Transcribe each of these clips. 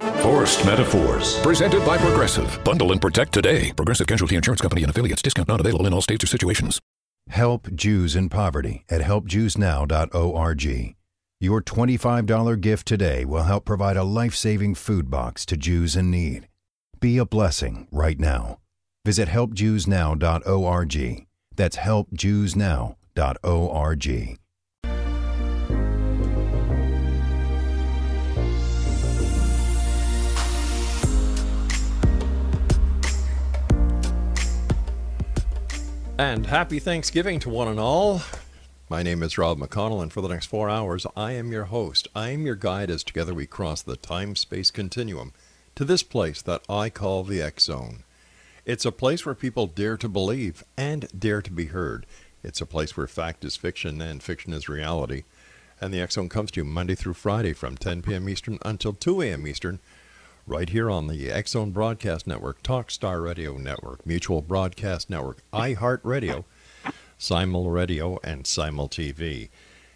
Forced Metaphors. Presented by Progressive. Bundle and protect today. Progressive Casualty Insurance Company and affiliates. Discount not available in all states or situations. Help Jews in poverty at helpjewsnow.org. Your $25 gift today will help provide a life saving food box to Jews in need. Be a blessing right now. Visit helpjewsnow.org. That's helpjewsnow.org. And happy Thanksgiving to one and all. My name is Rob McConnell, and for the next four hours, I am your host. I am your guide as together we cross the time space continuum to this place that I call the X Zone. It's a place where people dare to believe and dare to be heard. It's a place where fact is fiction and fiction is reality. And the X Zone comes to you Monday through Friday from 10 p.m. Eastern until 2 a.m. Eastern right here on the X Zone Broadcast Network, Talkstar Radio Network, Mutual Broadcast Network, iHeartRadio, Simul Radio, and Simul TV.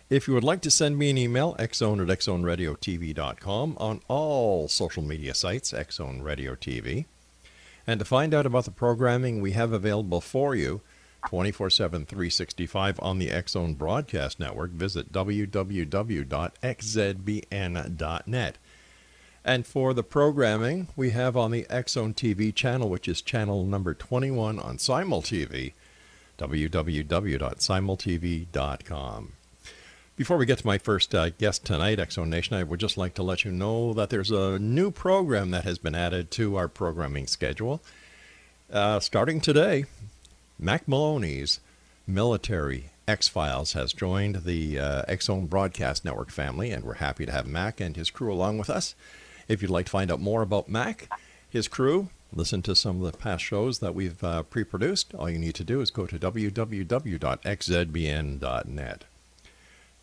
If you would like to send me an email, xzone at xzoneradiotv.com on all social media sites, Xzone Radio TV. And to find out about the programming we have available for you 24 7, 365 on the X Zone Broadcast Network, visit www.xzbn.net. And for the programming, we have on the Zone TV channel, which is channel number 21 on Simul TV, www.simultv.com. Before we get to my first uh, guest tonight, Zone Nation, I would just like to let you know that there's a new program that has been added to our programming schedule. Uh, starting today, Mack Maloney's Military X Files has joined the uh, Zone Broadcast Network family, and we're happy to have Mack and his crew along with us. If you'd like to find out more about Mack, his crew, listen to some of the past shows that we've uh, pre produced, all you need to do is go to www.xzbn.net.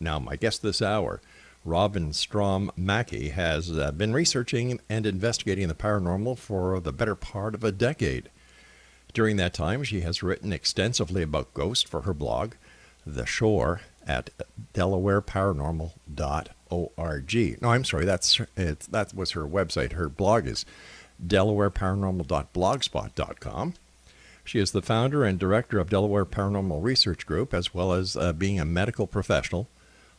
Now, my guest this hour, Robin Strom Mackey, has uh, been researching and investigating the paranormal for the better part of a decade. During that time, she has written extensively about ghosts for her blog, The Shore, at DelawareParanormal.org. No, I'm sorry, that's that was her website. Her blog is DelawareParanormal.blogspot.com. She is the founder and director of Delaware Paranormal Research Group, as well as uh, being a medical professional,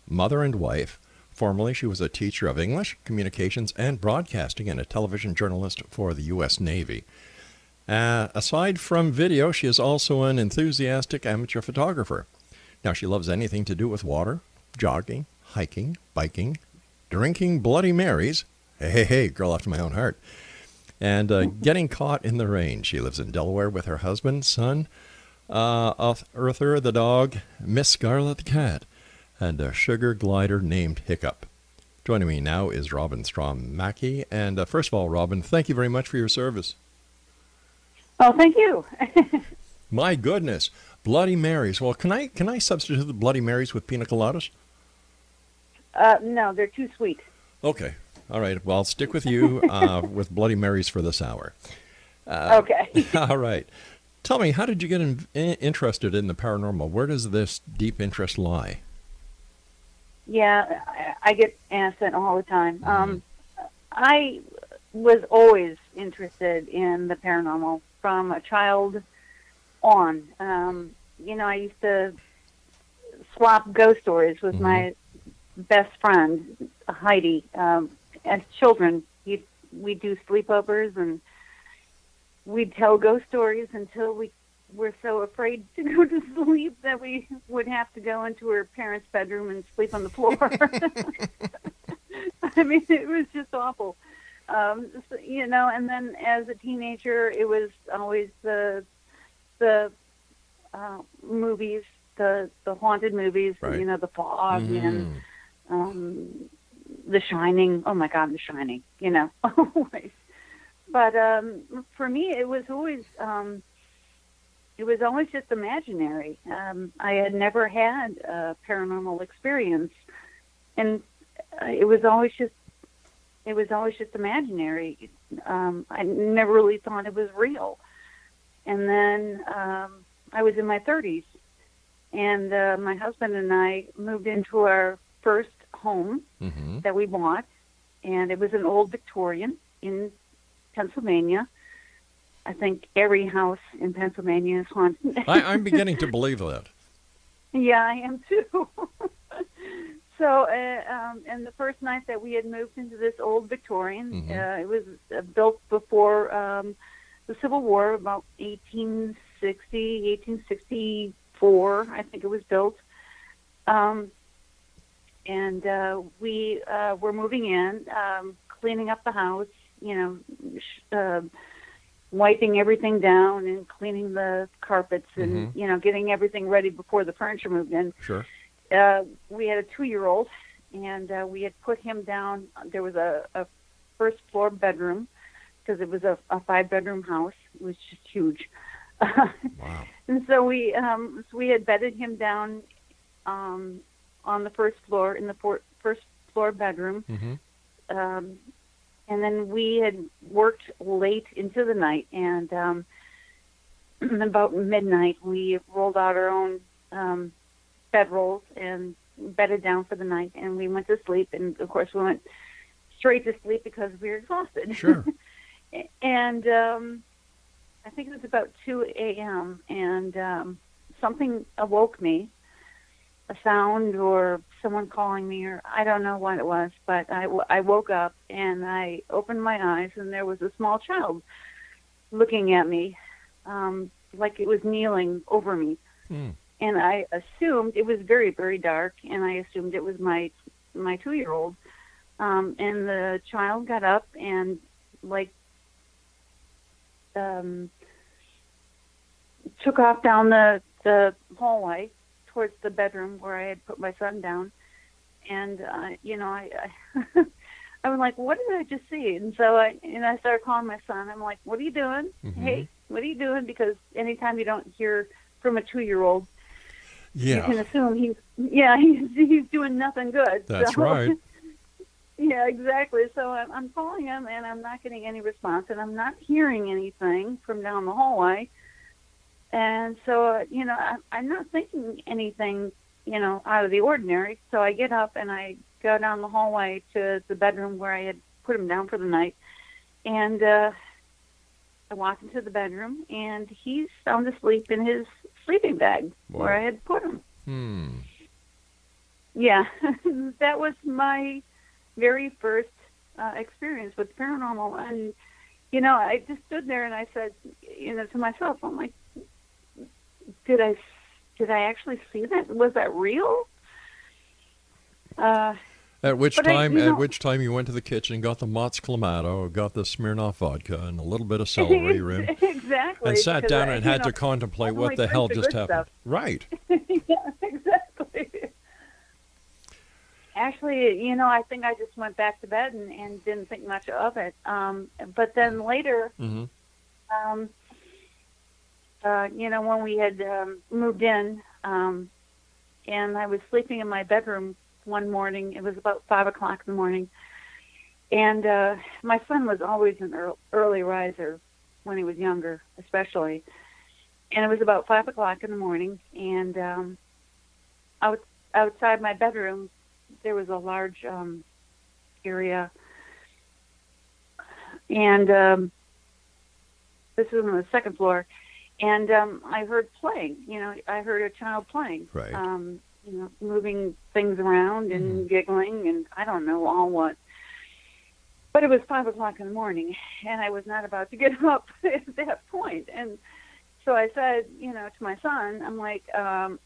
mother and wife. Formerly, she was a teacher of English, communications, and broadcasting and a television journalist for the U.S. Navy. Uh, aside from video, she is also an enthusiastic amateur photographer. Now, she loves anything to do with water, jogging, hiking, biking, drinking Bloody Marys. Hey, hey, hey, girl after my own heart. And uh, getting caught in the rain. She lives in Delaware with her husband, son, uh, Arthur the dog, Miss Scarlet the cat, and a sugar glider named Hiccup. Joining me now is Robin Strom Mackey. And uh, first of all, Robin, thank you very much for your service. Oh, thank you. My goodness. Bloody Marys. Well, can I can I substitute the Bloody Marys with pina coladas? Uh, no, they're too sweet. Okay. All right. Well, I'll stick with you uh, with Bloody Marys for this hour. Uh, okay. all right. Tell me, how did you get in, in, interested in the paranormal? Where does this deep interest lie? Yeah, I, I get asked that all the time. Mm. Um, I was always interested in the paranormal from a child on. Um, you know, I used to swap ghost stories with mm-hmm. my best friend Heidi. Um, as children, we we do sleepovers and we'd tell ghost stories until we were so afraid to go to sleep that we would have to go into her parents' bedroom and sleep on the floor. I mean, it was just awful. Um, so, you know, and then as a teenager, it was always the the uh, movies, the the haunted movies, right. you know, The Fog mm-hmm. and um, The Shining. Oh my God, The Shining. You know, always. But um, for me, it was always um, it was always just imaginary. Um, I had never had a paranormal experience, and uh, it was always just it was always just imaginary. Um, I never really thought it was real. And then um, I was in my 30s, and uh, my husband and I moved into our first home Mm-hmm. that we bought, and it was an old Victorian in Pennsylvania. I think every house in Pennsylvania is haunted. I, I'm beginning to believe that. Yeah, I am too. so, uh, um, and the first night that we had moved into this old Victorian, Mhm. uh, it was uh, built before um, the Civil War, about 1860, 1864, I think it was built. Um, and uh, we uh, were moving in, um, cleaning up the house, you know, sh- uh, wiping everything down and cleaning the carpets and Mhm. you know getting everything ready before the furniture moved in. Sure. Uh, we had a two-year-old, and uh, we had put him down. There was a, a first floor bedroom because it was a, a five-bedroom house. It was just huge. Wow. And so we um, so we had bedded him down um, on the first floor in the for- first floor bedroom, Mm-hmm. um, and then we had worked late into the night. And um, about midnight, we rolled out our own um, bedrolls and bedded down for the night. And we went to sleep. And of course, we went straight to sleep because we were exhausted. Sure. and um, I think it was about 2 a.m. and um, something awoke me, a sound or someone calling me, or I don't know what it was, but I, w- I woke up and I opened my eyes and there was a small child looking at me, um, like it was kneeling over me. Hmm. And I assumed it was very, very dark, and I assumed it was my my two year old. Um, and the child got up and like um, took off down the the hallway towards the bedroom where I had put my son down, and uh, you know I. I I was like, "What did I just see?" And so I and I started calling my son. I'm like, "What are you doing? Mhm. Hey, what are you doing?" Because anytime you don't hear from a two-year-old, yeah. you can assume he's yeah he's he's doing nothing good. That's So- right. Yeah, exactly. So I'm, I'm calling him and I'm not getting any response and I'm not hearing anything from down the hallway. And so, uh, you know, I, I'm not thinking anything, you know, out of the ordinary. So I get up and I go down the hallway to the bedroom where I had put him down for the night. And uh, I walk into the bedroom and he's sound asleep in his sleeping bag where I had put him. Hmm. Yeah, that was my very first uh, experience with paranormal, and you know, I just stood there and I said, you know, to myself, I'm like, did I, did I actually see that? Was that real? Uh, At which I- time, you at know- which time you went to the kitchen, got the Mott's Clamato, got the Smirnoff vodka, and a little bit of celery rim, exactly. and sat down I- and had know, to contemplate what the hell just happened. stuff. Right. yeah, exactly. Actually, you know, I think I just went back to bed and, and didn't think much of it. Um, but then later, hmm um, uh, you know, when we had um, moved in, um, and I was sleeping in my bedroom one morning. It was about five o'clock in the morning, and uh, my son was always an ear- early riser when he was younger, especially. And it was about five o'clock in the morning, and um, out outside my bedroom, there was a large um, area, and um, this was on the second floor, and um, I heard playing. You know, I heard a child playing. Right. Um, you know, moving things around and giggling, and I don't know all what. But it was five o'clock in the morning, and I was not about to get up at that point. And so I said, you know, to my son, I'm like, um,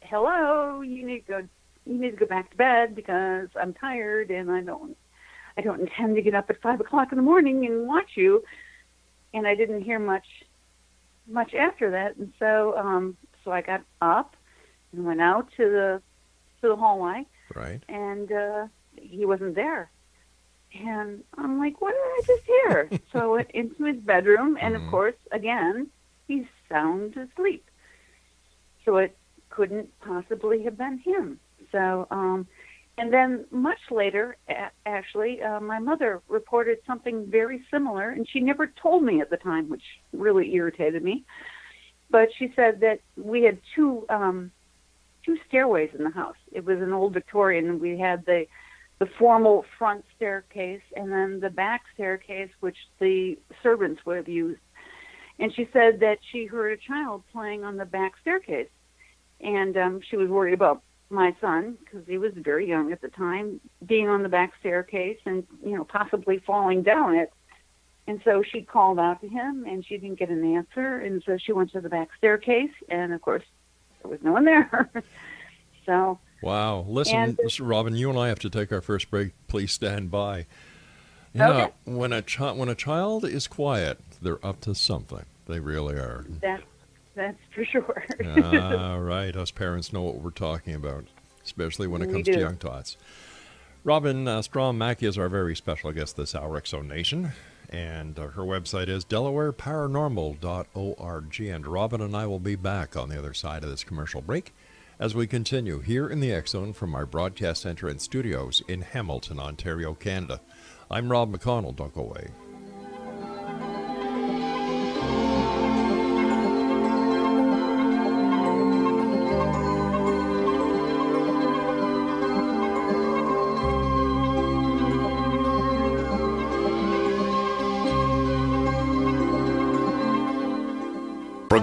"Hello, you need to go. You need to go back to bed because I'm tired, and I don't, I don't intend to get up at five o'clock in the morning and watch you." And I didn't hear much, much after that. And so, um, so I got up and went out to the to the hallway, Right. and uh, he wasn't there. And I'm like, what did I just hear? so I went into his bedroom, and Mhm. of course, again, he's sound asleep. So it couldn't possibly have been him. So, um, and then much later, actually, uh, my mother reported something very similar, and she never told me at the time, which really irritated me. But she said that we had two um, two stairways in the house. It was an old Victorian, we had the the formal front staircase and then the back staircase, which the servants would have used. And she said that she heard a child playing on the back staircase, and um, she was worried about my son because he was very young at the time, being on the back staircase and you know possibly falling down it. And so she called out to him, and she didn't get an answer, and so she went to the back staircase, and of course there was no one there. so Wow. Listen, And- Robin, you and I have to take our first break. Please stand by. Okay. when a child when a child is quiet, they're up to something. They really are. that that's for sure. Ah, right. Us parents know what we're talking about, especially when it comes to young tots. Robin uh, Strom Mackey is our very special guest this hour, X Zone Nation. And uh, her website is delawareparanormal.org. And Robin and I will be back on the other side of this commercial break as we continue here in the Zone from our broadcast center and studios in Hamilton, Ontario, Canada. I'm Rob McConnell. Don't go away.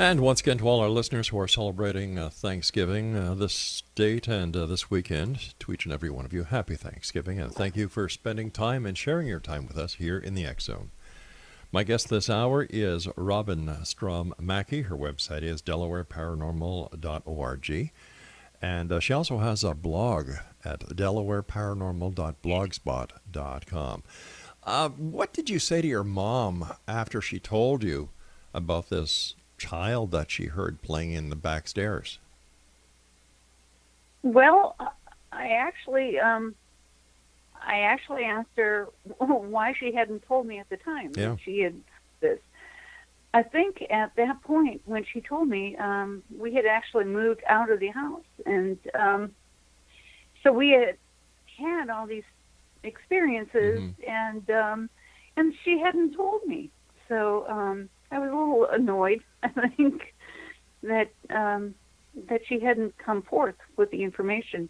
And once again, to all our listeners who are celebrating uh, Thanksgiving uh, this date and uh, this weekend, to each and every one of you, happy Thanksgiving, and thank you for spending time and sharing your time with us here in the X Zone. My guest this hour is Robin Strom Mackey. Her website is delawareparanormal.org. And uh, she also has a blog at delawareparanormal.blogspot.com. Uh, what did you say to your mom after she told you about this child that she heard playing in the back stairs? Well, I actually, um, I actually asked her why she hadn't told me at the time Yeah. that she had this. I think at that point when she told me, um, we had actually moved out of the house, and um, so we had had all these experiences, Mhm. and um, and she hadn't told me. So um, I was a little annoyed. I think that um, that she hadn't come forth with the information.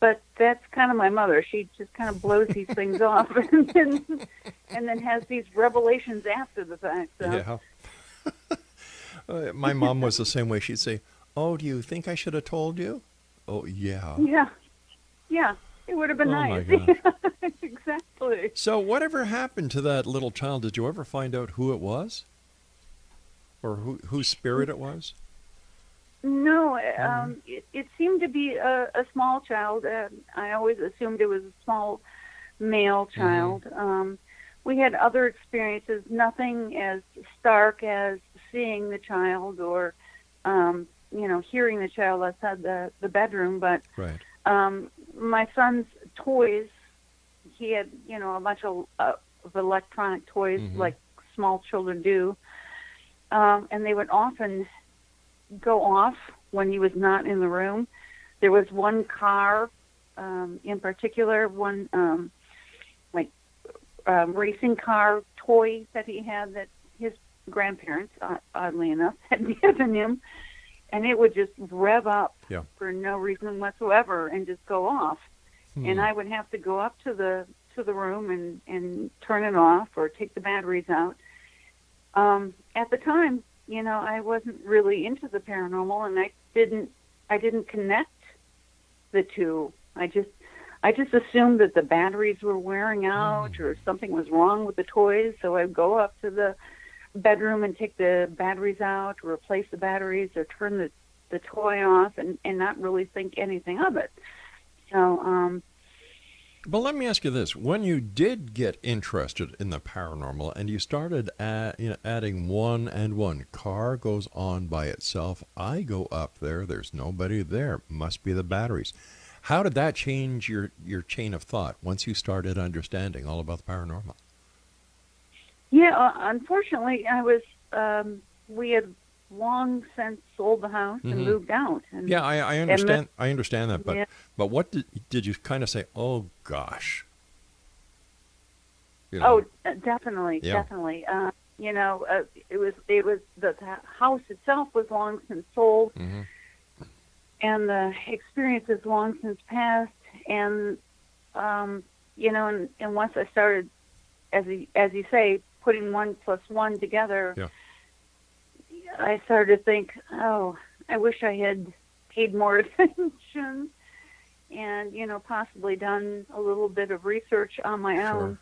But that's kind of my mother. She just kind of blows these things off, and then and then has these revelations after the fact. So. Yeah. Uh, my mom was the same way. She'd say, Oh, do you think I should have told you? Oh, yeah. Yeah, yeah, it would have been Oh, nice. exactly. So, whatever happened to that little child? Did you ever find out who it was? Or who, whose spirit it was? No, Mm-hmm. um, it, it seemed to be a, a small child. Uh, I always assumed it was a small male Mm-hmm. child. Um, we had other experiences, nothing as stark as seeing the child or, um, you know, hearing the child outside the, the bedroom. But Right. um, my son's toys, he had, you know, a bunch of, uh, of electronic toys Mhm. like small children do. Um, and they would often go off when he was not in the room. There was one car um, in particular, one um, like um, racing car toy that he had that his grandparents, uh, oddly enough, had given him, and it would just rev up Yeah. for no reason whatsoever and just go off. Hmm. and I would have to go up to the to the room and and turn it off or take the batteries out. Um, at the time, you know, I wasn't really into the paranormal, and I didn't I didn't connect the two. I just I just assumed that the batteries were wearing out or something was wrong with the toys. So I'd go up to the bedroom and take the batteries out, or replace the batteries, or turn the the toy off, and and not really think anything of it. So um, But let me ask you this: When you did get interested in the paranormal, and you started you know, adding one and one, car goes on by itself. I go up there. There's nobody there. Must be the batteries. How did that change your your chain of thought once you started understanding all about the paranormal? Yeah, uh, unfortunately, I was. Um, we had long since sold the house and Mhm. moved out. And Yeah, I, I and the- understand. I understand that, but Yeah. but what did did you kind of say? Oh gosh. You Oh, know, uh, definitely, Yeah. definitely. Uh, you know, uh, it was it was the, the house itself was long since sold, Mhm. and the experience is long since passed. And um, you know, and, and once I started, as you, as you say, putting one plus one together, Yeah. I started to think, oh, I wish I had paid more attention, and you know, possibly done a little bit of research on my Sure. own.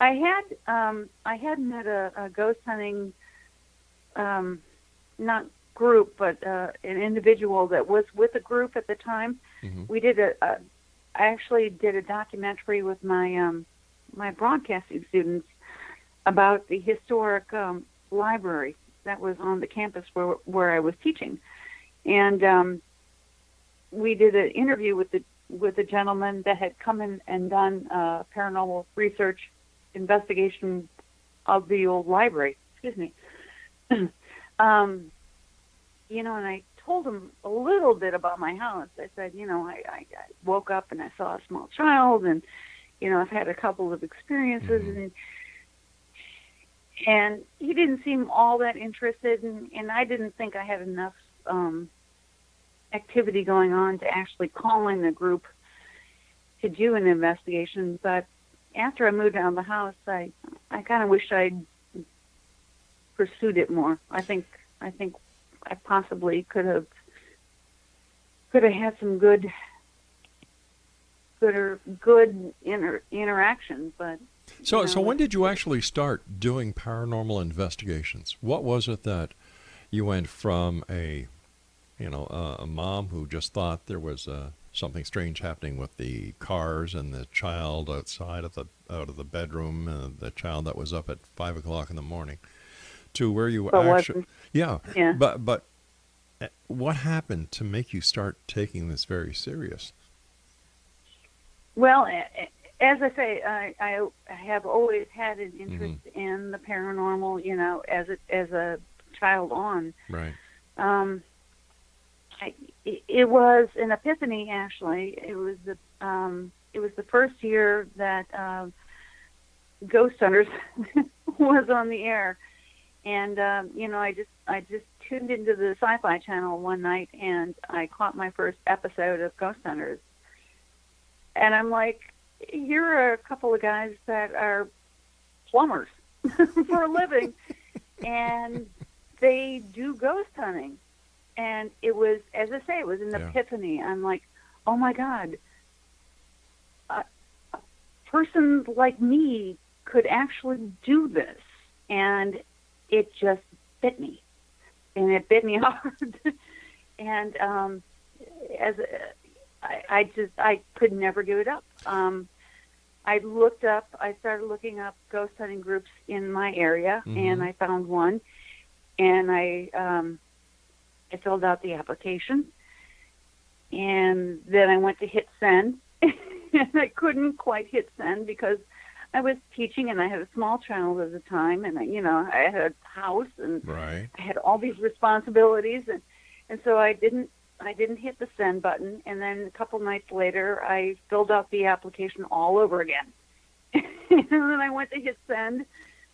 I had um, I had met a, a ghost hunting, um, not group, but uh, an individual that was with a group at the time. Mhm. We did a, a I actually did a documentary with my um, my broadcasting students about the historic um, library that was on the campus where where I was teaching, and um, we did an interview with the with a gentleman that had come in and done uh, paranormal research investigation of the old library. Excuse me. um, you know, and I told him a little bit about my house. I said, you know, I, I, I woke up and I saw a small child, and you know, I've had a couple of experiences, and and he didn't seem all that interested, and, and I didn't think I had enough um, activity going on to actually call in a group to do an investigation. But after I moved out of the house, I I kind of wish I'd pursued it more. I think I think I possibly could have could have had some good good or good inter, interaction, but So, you so when did you actually start doing paranormal investigations? What was it that you went from a, you know, a, a mom who just thought there was uh, something strange happening with the cars and the child outside of the out of the bedroom, uh, the child that was up at five o'clock in the morning, to where you But actually, yeah, Yeah. but but uh, what happened to make you start taking this very serious? Well, a- a- as I say, I, I have always had an interest in the paranormal. You know, as a as a child on. Right. Um, I, it- it was an epiphany. Actually, it was the um, it was the first year that uh, Ghost Hunters was on the air, and um, you know, I just I just tuned into the Sci-Fi Channel one night, and I caught my first episode of Ghost Hunters, and I'm like, here are a couple of guys that are plumbers for a living, and they do ghost hunting. And it was, as I say, it was an Yeah. epiphany. I'm like, oh my God, a, a person like me could actually do this. And it just bit me. And it bit me hard. and um, as a, I, I just, I could never give it up. Um, I looked up, I started looking up ghost hunting groups in my area, Mhm. and I found one, and I um, I filled out the application, and then I went to hit send, and I couldn't quite hit send because I was teaching, and I had a small child at the time, and I, you know I had a house, and Right. I had all these responsibilities, and and so I didn't I didn't hit the send button, and then a couple nights later I filled out the application all over again, and then I went to hit send,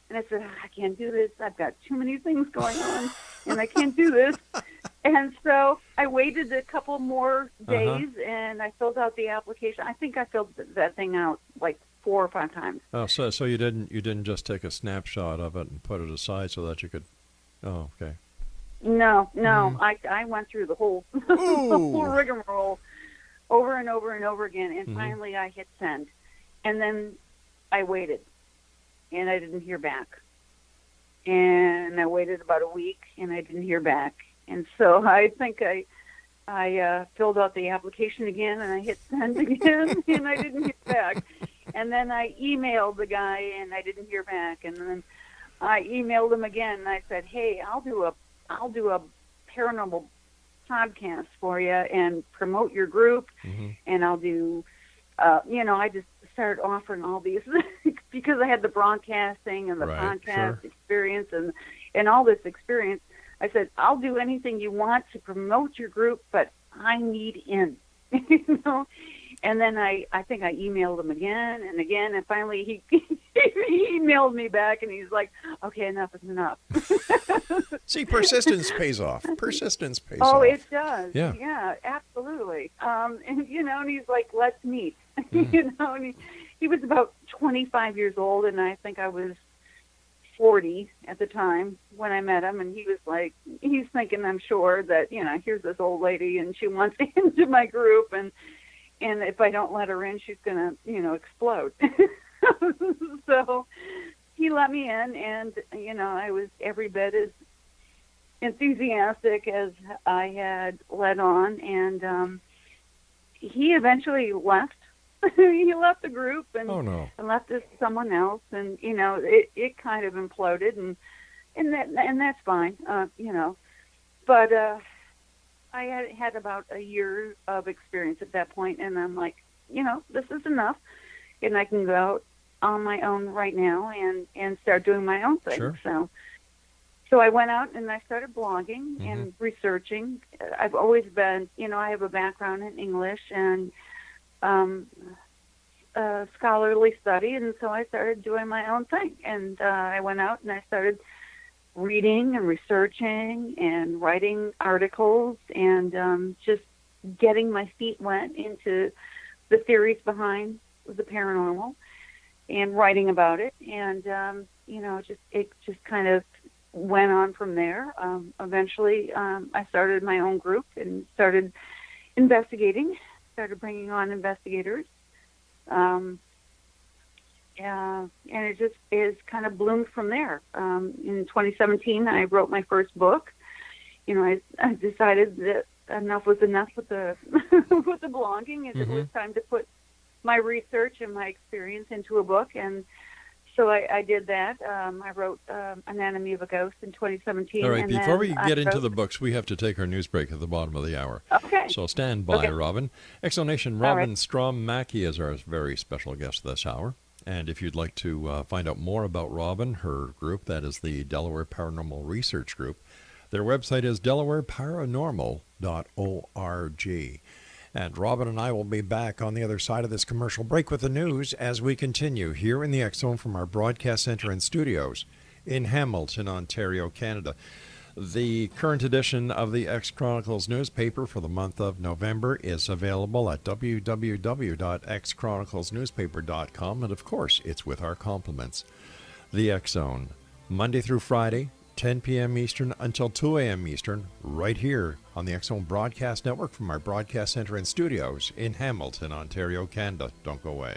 And I said, ah, I can't do this. I've got too many things going on, and I can't do this. And so I waited a couple more uh-huh. days, and I filled out the application. I think I filled that thing out like four or five times. Oh, so so you didn't you didn't just take a snapshot of it and put it aside so that you could. Oh, okay. No, no, I I went through the whole the whole rigmarole over and over and over again, and Mhm. finally I hit send, and then I waited, and I didn't hear back, and I waited about a week, and I didn't hear back, and so I think I I uh, filled out the application again, and I hit send again, and I didn't hear back, and then I emailed the guy, and I didn't hear back, and then I emailed him again, and I said, hey, I'll do a I'll do a paranormal podcast for you and promote your group, Mhm. and I'll do, uh, you know, I just started offering all these because I had the broadcasting and the Right, podcast sure. experience and and all this experience. I said, I'll do anything you want to promote your group, but I need in, you know. And then I, I think I emailed him again and again, and finally he, he emailed me back, and he's like, "Okay, enough is enough." See, persistence pays off. Persistence pays off. Oh, it does. Yeah. Yeah, absolutely. Um, and you know, and he's like, "Let's meet." Mm. you know, and he, he was about 25 years old, and I think I was 40 at the time when I met him. And he was like, he's thinking, I'm sure that you know, here's this old lady, and she wants into my group, and and if I don't let her in, she's gonna, you know, explode. so he let me in, and you know, I was every bit as enthusiastic as I had led on, and um, he eventually left. he left the group and, Oh no. and left us someone else, and you know it it kind of imploded, and and that and that's fine, uh, you know. But uh, I had had about a year of experience at that point, and I'm like, you know, this is enough, and I can go out on my own right now and and start doing my own thing. Sure. So. So I went out and I started blogging and researching. I've always been, you know, I have a background in English and um, uh, scholarly study, and so I started doing my own thing. And uh, I went out and I started reading and researching and writing articles and um, just getting my feet wet into the theories behind the paranormal and writing about it. And um, you know, just it just kind of went on from there. Um, eventually, um, I started my own group and started investigating. Started bringing on investigators. Um, uh, and it just is kind of bloomed from there. Um, in 2017, I wrote my first book. You know, I, I decided that enough was enough with the with the blogging, and it was time to put my research and my experience into a book. And so I, I did that. Um, I wrote um, Anatomy of a Ghost in 2017. All right. Before we get into the books, we have to take our news break at the bottom of the hour. okay, So stand by, Okay. Robin. Explanation All Robin right. Strom Mackey is our very special guest this hour. And if you'd like to uh, find out more about Robin, her group, that is the Delaware Paranormal Research Group, their website is delawareparanormal.org. And Robin and I will be back on the other side of this commercial break with the news as we continue here in the Zone from our broadcast center and studios in Hamilton, Ontario, Canada. The current edition of the X Chronicles newspaper for the month of November is available at www.xchroniclesnewspaper.com, and of course, it's with our compliments. The X Zone, Monday through Friday, 10 p.m. Eastern until 2 a.m. Eastern, right here on the X Zone Broadcast Network from our broadcast center and studios in Hamilton, Ontario, Canada. Don't go away.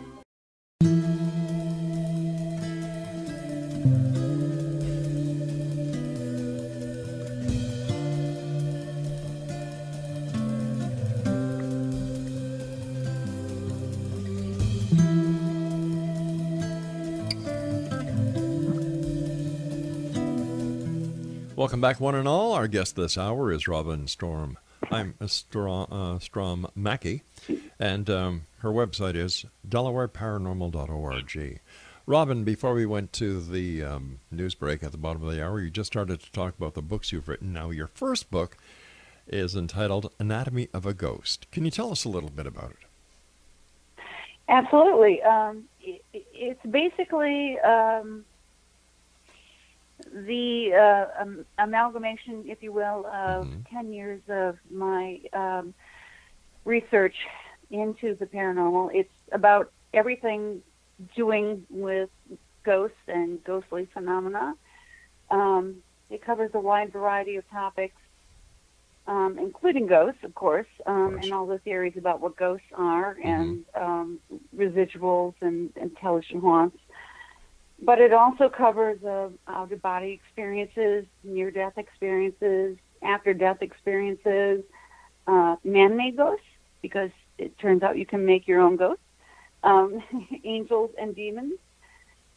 Welcome back, one and all. Our guest this hour is Robin Storm. I'm Strom, uh, Strom Mackey, and um, her website is DelawareParanormal.org. Robin, before we went to the um, news break at the bottom of the hour, you just started to talk about the books you've written. Now, your first book is entitled Anatomy of a Ghost. Can you tell us a little bit about it? Absolutely. Um, it's basically um, the uh, um, amalgamation, if you will, of Mhm. 10 years of my um, research into the paranormal. It's about everything doing with ghosts and ghostly phenomena. Um, it covers a wide variety of topics, um, including ghosts, of course, um, and all the theories about what ghosts are and um, residuals and intelligent haunts. But it also covers uh, out of body experiences, near death experiences, after death experiences, uh, man made ghosts, because it turns out you can make your own ghosts, um, angels and demons.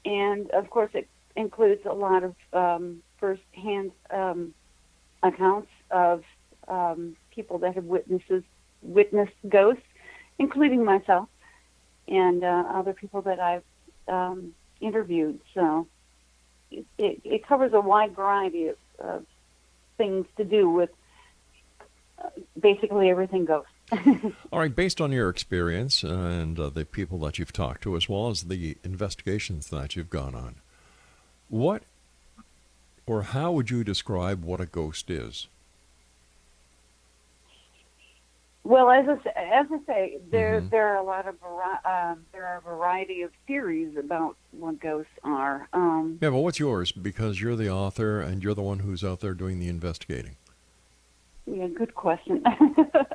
And of course, it includes a lot of um, first hand um, accounts of um, people that have witnesses, witnessed ghosts, including myself and uh, other people that I've um, interviewed. So it, it, it covers a wide variety of, of things to do with uh, basically everything ghosts. All right, based on your experience and uh, the people that you've talked to, as well as the investigations that you've gone on, what or how would you describe what a ghost is? Well, as I, as I say, there Mhm. there are a lot of um, there are a variety of theories about what ghosts are. Um, Yeah, but what's yours? Because you're the author and you're the one who's out there doing the investigating. Yeah, good question.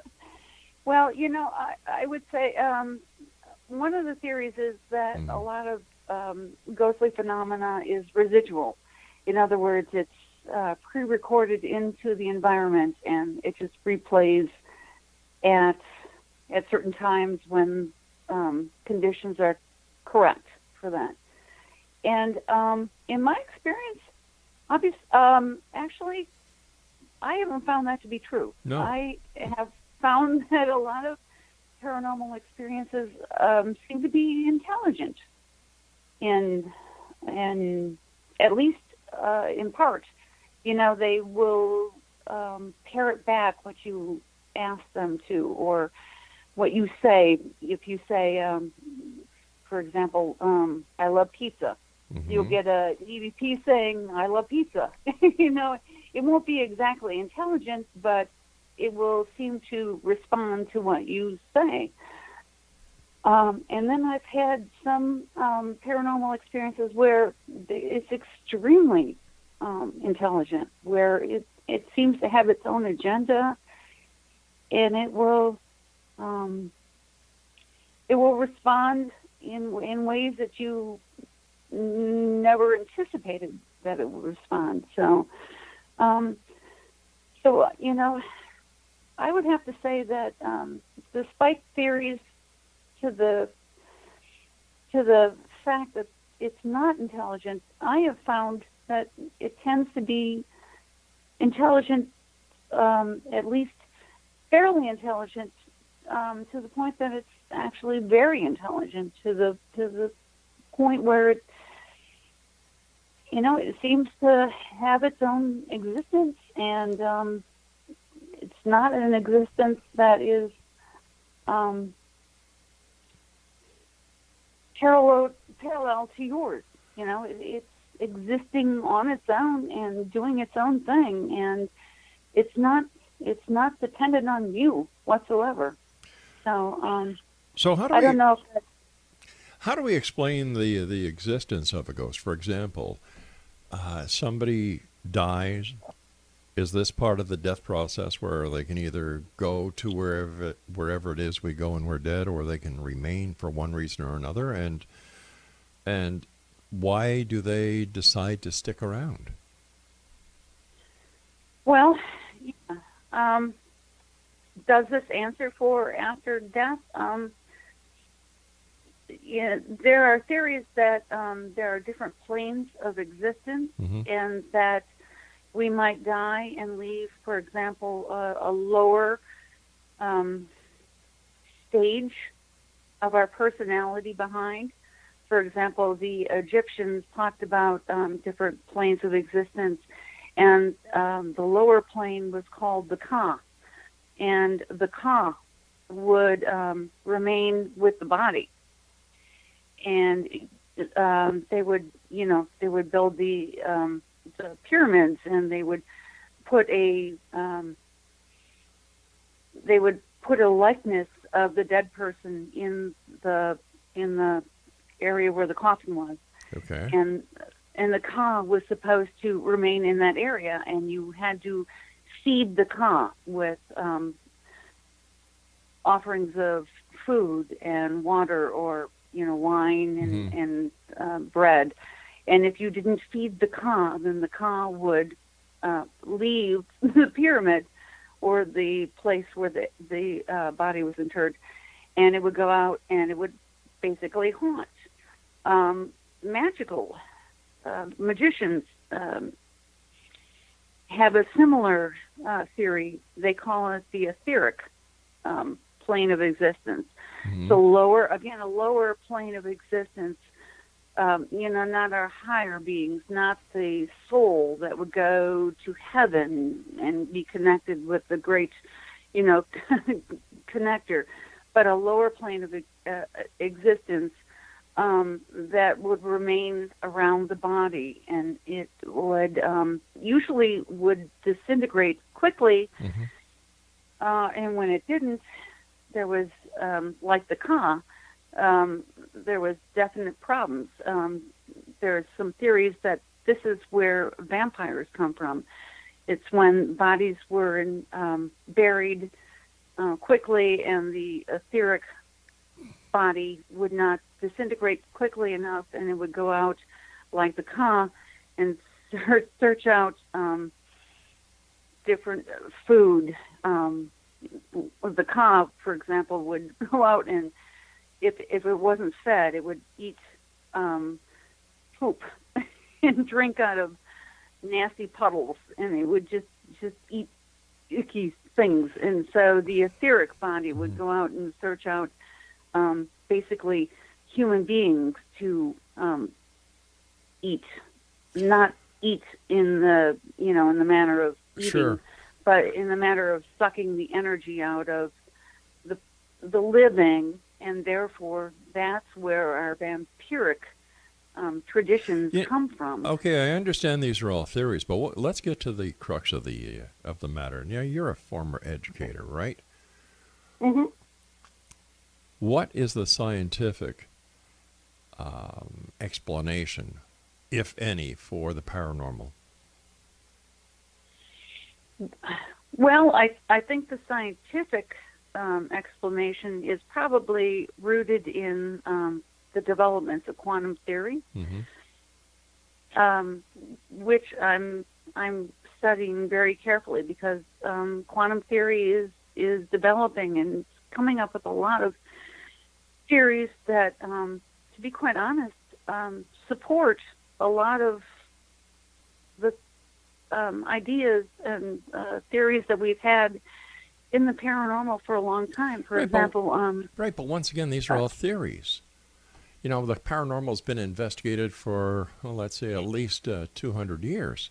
well, you know, I, I would say um, one of the theories is that Mhm. a lot of um, ghostly phenomena is residual. In other words, it's uh, pre-recorded into the environment and it just replays at at certain times when um, conditions are correct for that. And um, in my experience, obvious, um, actually, I haven't found that to be true. No. I have found that a lot of paranormal experiences um, seem to be intelligent, in and at least uh, in part. You know, they will um, parrot back what you ask them to, or what you say. If you say, um, for example, um, "I love pizza," you'll Mhm. get a EVP saying, "I love pizza." you know, it won't be exactly intelligent, but it will seem to respond to what you say. Um, and then I've had some um, paranormal experiences where it's extremely um, intelligent, where it it seems to have its own agenda, and it will um, it will respond in in ways that you never anticipated that it would respond. So, um, so you know, I would have to say that um, despite theories to the to the fact that it's not intelligent, I have found that it tends to be intelligent, um, at least fairly intelligent, um, to the point that it's actually very intelligent to the to the point where it you know it seems to have its own existence and um, it's not an existence that is um, parallel parallel to yours. You know, it, it's existing on its own and doing its own thing, and it's not it's not dependent on you whatsoever. So um, So how do I we don't know if that's how do we explain the the existence of a ghost? For example, uh, somebody dies, is this part of the death process where they can either go to wherever wherever it is we go and we're dead, or they can remain for one reason or another? And and why do they decide to stick around? Well, yeah. Um, does this answer for after death? Um, yeah, there are theories that um, there are different planes of existence, Mhm. and that we might die and leave, for example, a, a lower um, stage of our personality behind. For example, the Egyptians talked about um, different planes of existence, and um, the lower plane was called the Ka, and the Ka would um, remain with the body, and um, they would, you know, they would build the um, the pyramids, and they would put a um, they would put a likeness of the dead person in the in the area where the coffin was, Okay. and and the ka was supposed to remain in that area, and you had to feed the ka with um, offerings of food and water, or you know wine and Mhm. and uh, bread, and if you didn't feed the ka, then the ka would uh, leave the pyramid or the place where the the uh, body was interred, and it would go out and it would basically haunt. Um, magical uh, magicians um, have a similar uh, theory. They call it the etheric um, plane of existence. Mhm. So lower, again, a lower plane of existence. Um, you know, not our higher beings, not the soul that would go to heaven and be connected with the great, you know, connector, but a lower plane of uh, existence um, that would remain around the body, and it would um, usually would disintegrate quickly. Mhm. Uh, and when it didn't, there was um, like the Ka, um, there was definite problems. Um, there's some theories that this is where vampires come from. It's when bodies were in, um, buried uh, quickly, and the etheric body would not disintegrate quickly enough, and it would go out like the Ka and search, out um, different uh, food. Um, the Ka, for example, would go out and if if it wasn't fed, it would eat um, poop and drink out of nasty puddles, and it would just just eat icky things. And so the etheric body would go out and search out um, basically human beings to um, eat, not eat in the you know in the manner of eating, Sure. but in the matter of sucking the energy out of the the living, and therefore that's where our vampiric um, traditions Yeah, come from. Okay, I understand these are all theories, but what, let's get to the crux of the uh, of the matter. Now, you're a former educator, right? hmm What is the scientific um, explanation, if any, for the paranormal? Well, I I think the scientific um, explanation is probably rooted in um, the developments of quantum theory, hmm um, which I'm I'm studying very carefully because um, quantum theory is is developing and coming up with a lot of theories that, um, to be quite honest, um, support a lot of the um, ideas and uh, theories that we've had in the paranormal for a long time. For Right, but- example, um, Right, but once again, these are all theories. You know, the paranormal's been investigated for, well, let's say, at least uh, 200 years.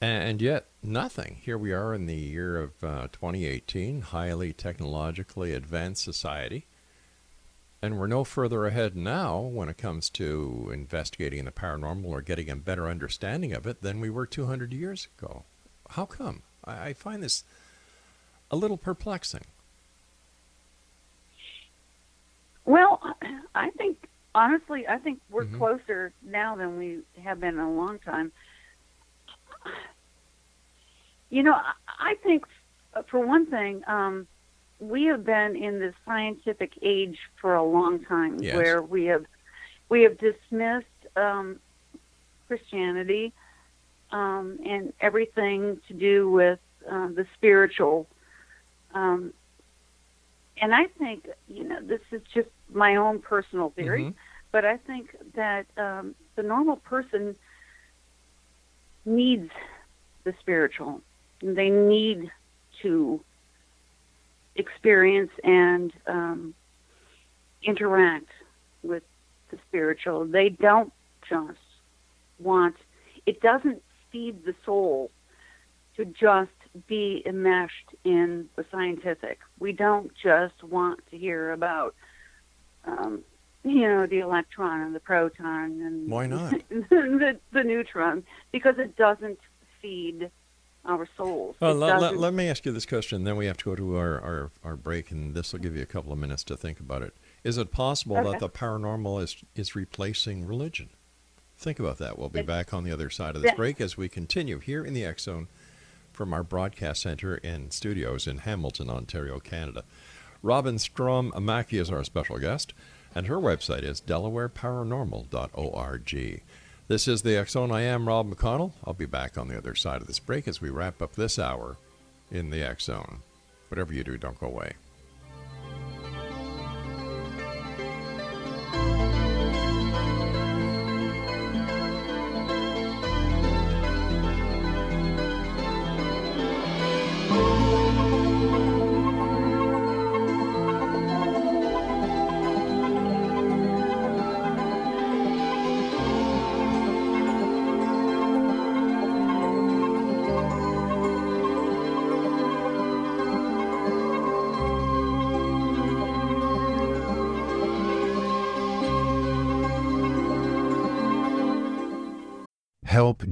And yet, nothing. Here we are in the year of uh, 2018, highly technologically advanced society. And we're no further ahead now when it comes to investigating the paranormal or getting a better understanding of it than we were 200 years ago. How come? I, I find this a little perplexing. Well, I think honestly, I think we're Mhm. closer now than we have been in a long time. You know, I- I think, uh, for one thing, um, we have been in this scientific age for a long time, Yes. where we have we have dismissed um, Christianity um, and everything to do with uh, the spiritual. Um, and I think, you know, this is just my own personal theory, Mhm. but I think that um, the normal person needs the spiritual. They need to experience and um, interact with the spiritual. They don't just want, it doesn't feed the soul to just be enmeshed in the scientific. We don't just want to hear about, um, you know, the electron and the proton and Why not? the, the neutron because it doesn't feed our souls. Well, let, let, let me ask you this question, then we have to go to our, our, our break, and this will give you a couple of minutes to think about it. Is it possible Okay. that the paranormal is, is replacing religion? Think about that. We'll be back on the other side of this break as we continue here in the X Zone from our broadcast center and studios in Hamilton, Ontario, Canada. Robin Strom Mackey is our special guest, and her website is delawareparanormal.org. This is the Zone. I am Rob McConnell. I'll be back on the other side of this break as we wrap up this hour in the Zone. Whatever you do, don't go away.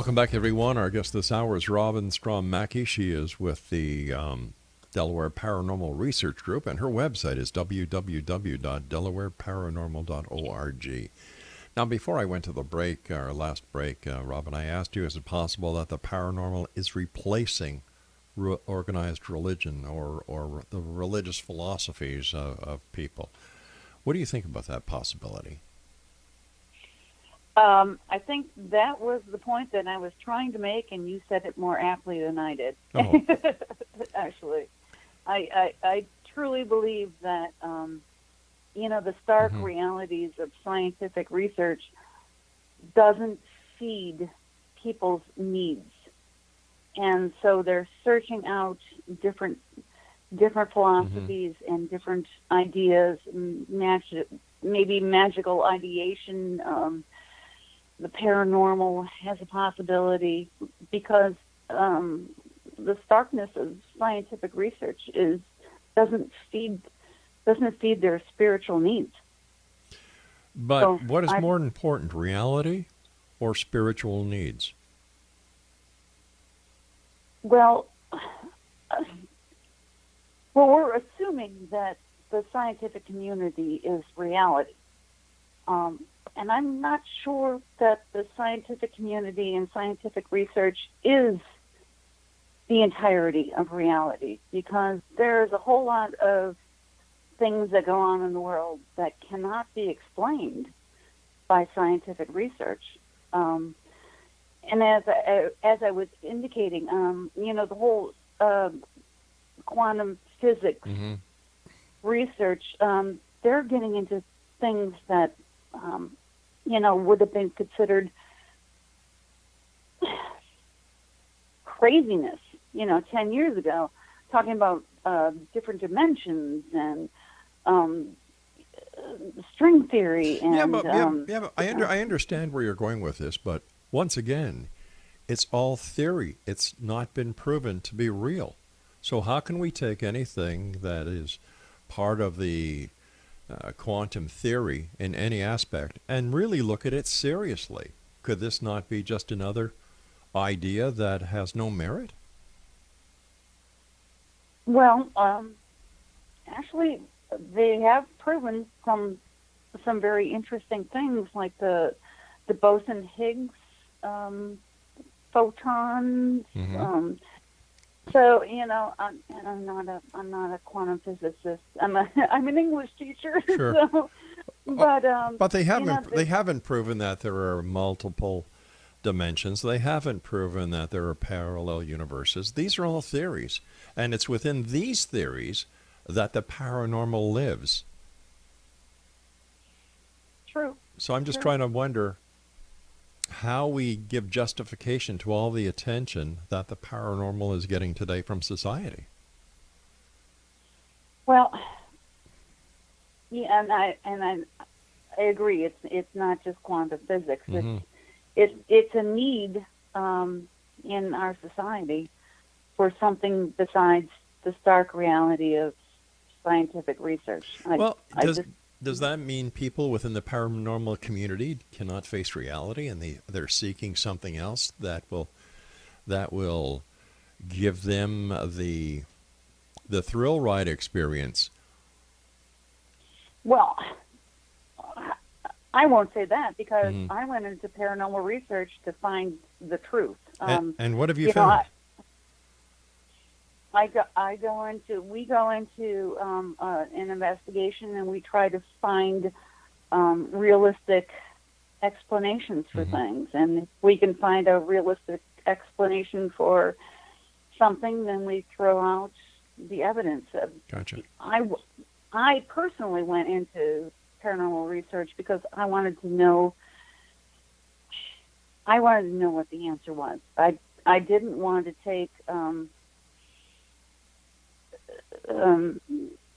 welcome back, everyone. Our guest this hour is Robin Strom Mackey. She is with the um, Delaware Paranormal Research Group, and her website is www.delawareparanormal.org. Now, before I went to the break, our last break, uh, Robin, I asked you, is it possible that the paranormal is replacing re- organized religion or, or the religious philosophies of, of people? What do you think about that possibility? Um, I think that was the point that I was trying to make, and you said it more aptly than I did. Oh. Actually, I, I I truly believe that um, you know the stark Mhm. realities of scientific research doesn't feed people's needs, and so they're searching out different different philosophies and different ideas, magic, maybe magical ideation. Um, the paranormal has a possibility because um, the starkness of scientific research is doesn't feed doesn't feed their spiritual needs. But So, what is I- more important, reality or spiritual needs? Well, well, we're assuming that the scientific community is reality, um, and I'm not sure that the scientific community and scientific research is the entirety of reality because there's a whole lot of things that go on in the world that cannot be explained by scientific research. Um, and as I, as I was indicating, um, you know, the whole uh, quantum physics Mm-hmm. research, um, they're getting into things that, um, you know, would have been considered craziness, you know, 10 years ago, talking about uh, different dimensions and um, string theory and yeah, but, um, yeah, yeah, but I, under, I understand where you're going with this, but once again, it's all theory. It's not been proven to be real. So how can we take anything that is part of the uh, quantum theory in any aspect and really look at it seriously? Could this not be just another idea that has no merit? Well, um, actually, they have proven some some very interesting things, like the the boson Higgs um, photons. Mhm. Um, so you know, I'm, and I'm not a I'm not a quantum physicist. I'm a I'm an English teacher. Sure. So, but um, But they haven't know, they haven't proven that there are multiple dimensions. They haven't proven that there are parallel universes. These are all theories, and it's within these theories that the paranormal lives. true. So I'm just Sure. trying to wonder how we give justification to all the attention that the paranormal is getting today from society. Well, yeah, and I and I I agree. It's it's not just quantum physics. Mhm. It's it's it's a need um, in our society for something besides the stark reality of scientific research. I, well, I does just, does that mean people within the paranormal community cannot face reality and they they're seeking something else that will that will give them the the thrill ride experience? well, I won't say that because Mhm. I went into paranormal research to find the truth. Um, and, what have you, you know, found? I- I go, I go into, we go into um, uh, an investigation and we try to find um, realistic explanations for Mhm. things. And if we can find a realistic explanation for something, then we throw out the evidence. Of, gotcha. I, I personally went into paranormal research because I wanted to know. I wanted to know what the answer was. I I didn't want to take um, um,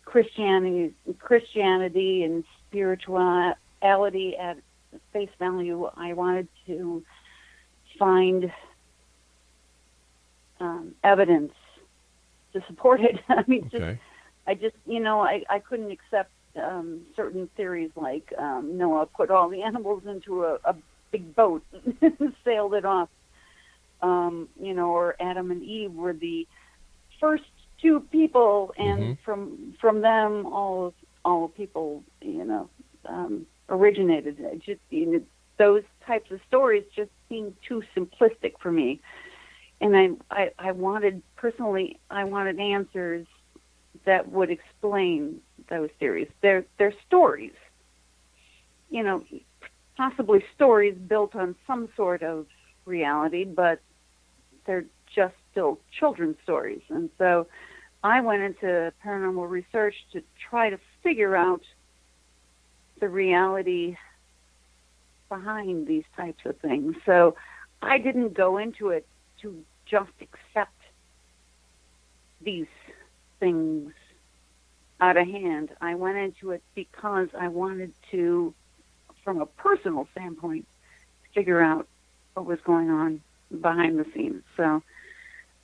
Christianity Christianity and spirituality at face value. I wanted to find um, evidence to support it. I mean, just I just, you know, I, I couldn't accept um, certain theories like um, Noah put all the animals into a, a big boat and sailed it off, um, you know, or Adam and Eve were the first two people, and Mhm. from from them all all people, you know, um, originated. It just you know, those types of stories just seem too simplistic for me, and I, I I wanted personally I wanted answers that would explain those theories. They're they're stories, you know, possibly stories built on some sort of reality, but they're just still children's stories. And so, I went into paranormal research to try to figure out the reality behind these types of things. So, I didn't go into it to just accept these things out of hand. I went into it because I wanted to, from a personal standpoint, figure out what was going on behind the scenes. So,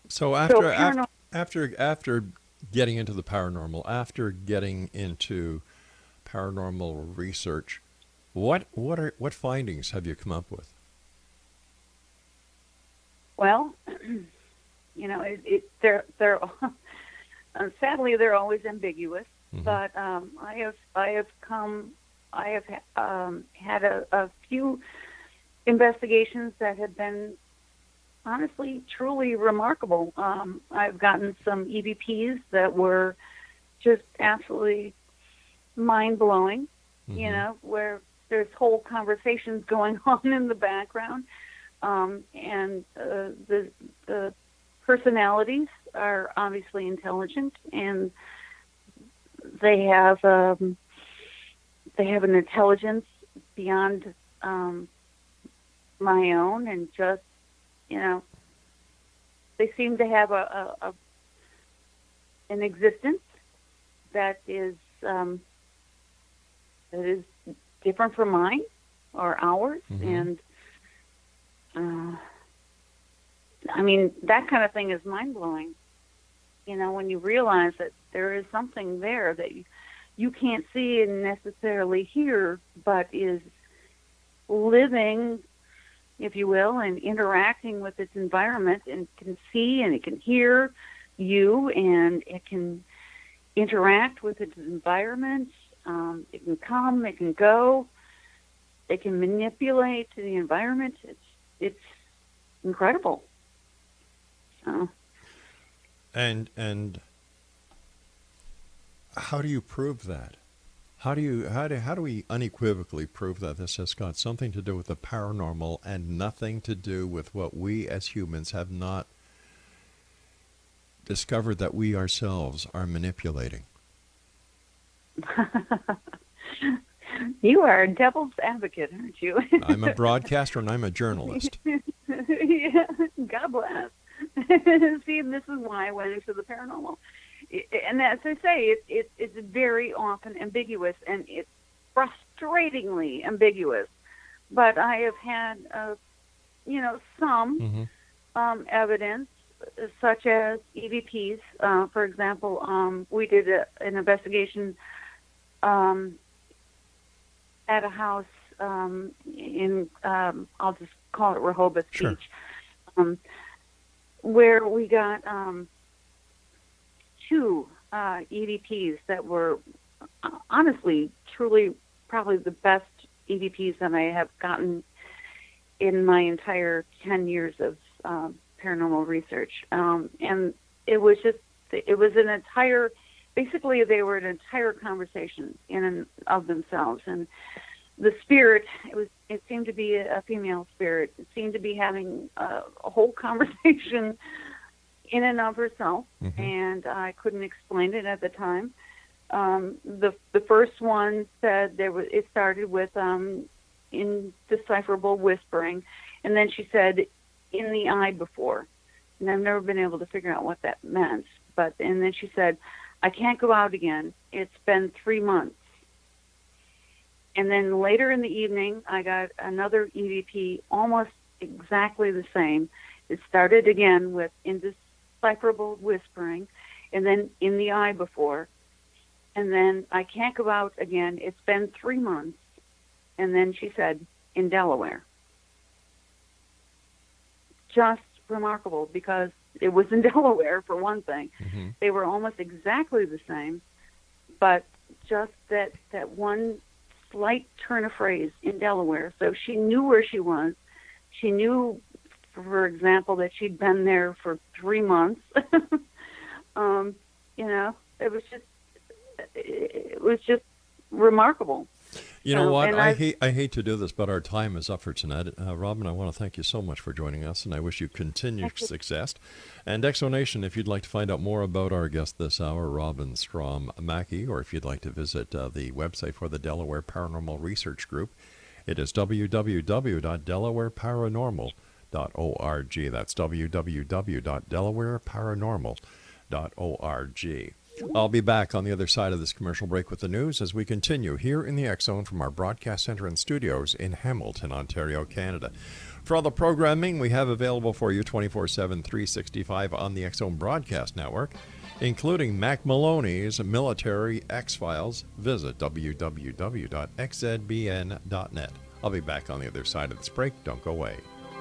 So after, af- paranormal- after after getting into the paranormal, after getting into paranormal research, what what are what findings have you come up with? well, you know, it, it they're they're uh, sadly they're always ambiguous. Mhm. But um, I have I have come I have um, had a, a few investigations that have been honestly truly remarkable. Um, I've gotten some EVPs that were just absolutely mind blowing. You Mhm. know, where there's whole conversations going on in the background, um, and uh, the the personalities are obviously intelligent and they have um, they have an intelligence beyond um, my own, and just you know, they seem to have a, a, a an existence that is um, that is different from mine or ours, Mhm. and uh, I mean that kind of thing is mind blowing. You know, when you realize that there is something there that you, you can't see and necessarily hear, but is living, if you will, and interacting with its environment and can see and it can hear you and it can interact with its environment. Um, it can come, it can go, it can manipulate the environment. It's it's incredible. So And and how do you prove that? How do you how do how do we unequivocally prove that this has got something to do with the paranormal and nothing to do with what we as humans have not discovered that we ourselves are manipulating? you are a devil's advocate, aren't you? I'm a broadcaster and I'm a journalist. yeah, God bless. See, this is why I went into the paranormal. And as I say, it, it, it's very often ambiguous and it's frustratingly ambiguous. But I have had, uh, you know, some hmm um, evidence, such as EVPs. Uh, for example, um, we did a, an investigation um, at a house um, in, um, I'll just call it Rehoboth Sure. Beach, um, where we got um, two uh, EVPs that were uh, honestly, truly, probably the best EVPs that I have gotten in my entire 10 years of um, paranormal research. Um, and it was just, it was an entire, basically, they were an entire conversation in and of themselves. And the spirit, it was, it seemed to be a female spirit. It seemed to be having a, a whole conversation in and of herself. Mhm. And I couldn't explain it at the time. Um, the the first one said there was it started with um, indecipherable whispering, and then she said in the eye before, and I've never been able to figure out what that meant. But and then she said, I can't go out again. It's been three months. And then later in the evening, I got another EVP, almost exactly the same. It started again with indecipherable whispering, and then in the eye before. And then I can't go out again. It's been three months. And then she said, in Delaware. Just remarkable because it was in Delaware, for one thing. hmm They were almost exactly the same, but just that, that one slight turn of phrase in Delaware. So she knew where she was. She knew, for example, that she'd been there for three months. um, you know, it was just, it was just remarkable. You know Um, what? I I've- hate I hate to do this, but our time is up for tonight. Uh, Robin, I want to thank you so much for joining us, and I wish you continued Thank you. success. And X Zone Nation, if you'd like to find out more about our guest this hour, Robin Strom Mackey, or if you'd like to visit uh, the website for the Delaware Paranormal Research Group, it is www.delawareparanormal.org. That's www.delawareparanormal.org. I'll be back on the other side of this commercial break with the news as we continue here in the X Zone from our broadcast center and studios in Hamilton, Ontario, Canada. For all the programming we have available for you 24 7, 365 on the X Zone Broadcast Network, including Mack Maloney's Military X Files, visit www.xzbn.net. I'll be back on the other side of this break. Don't go away.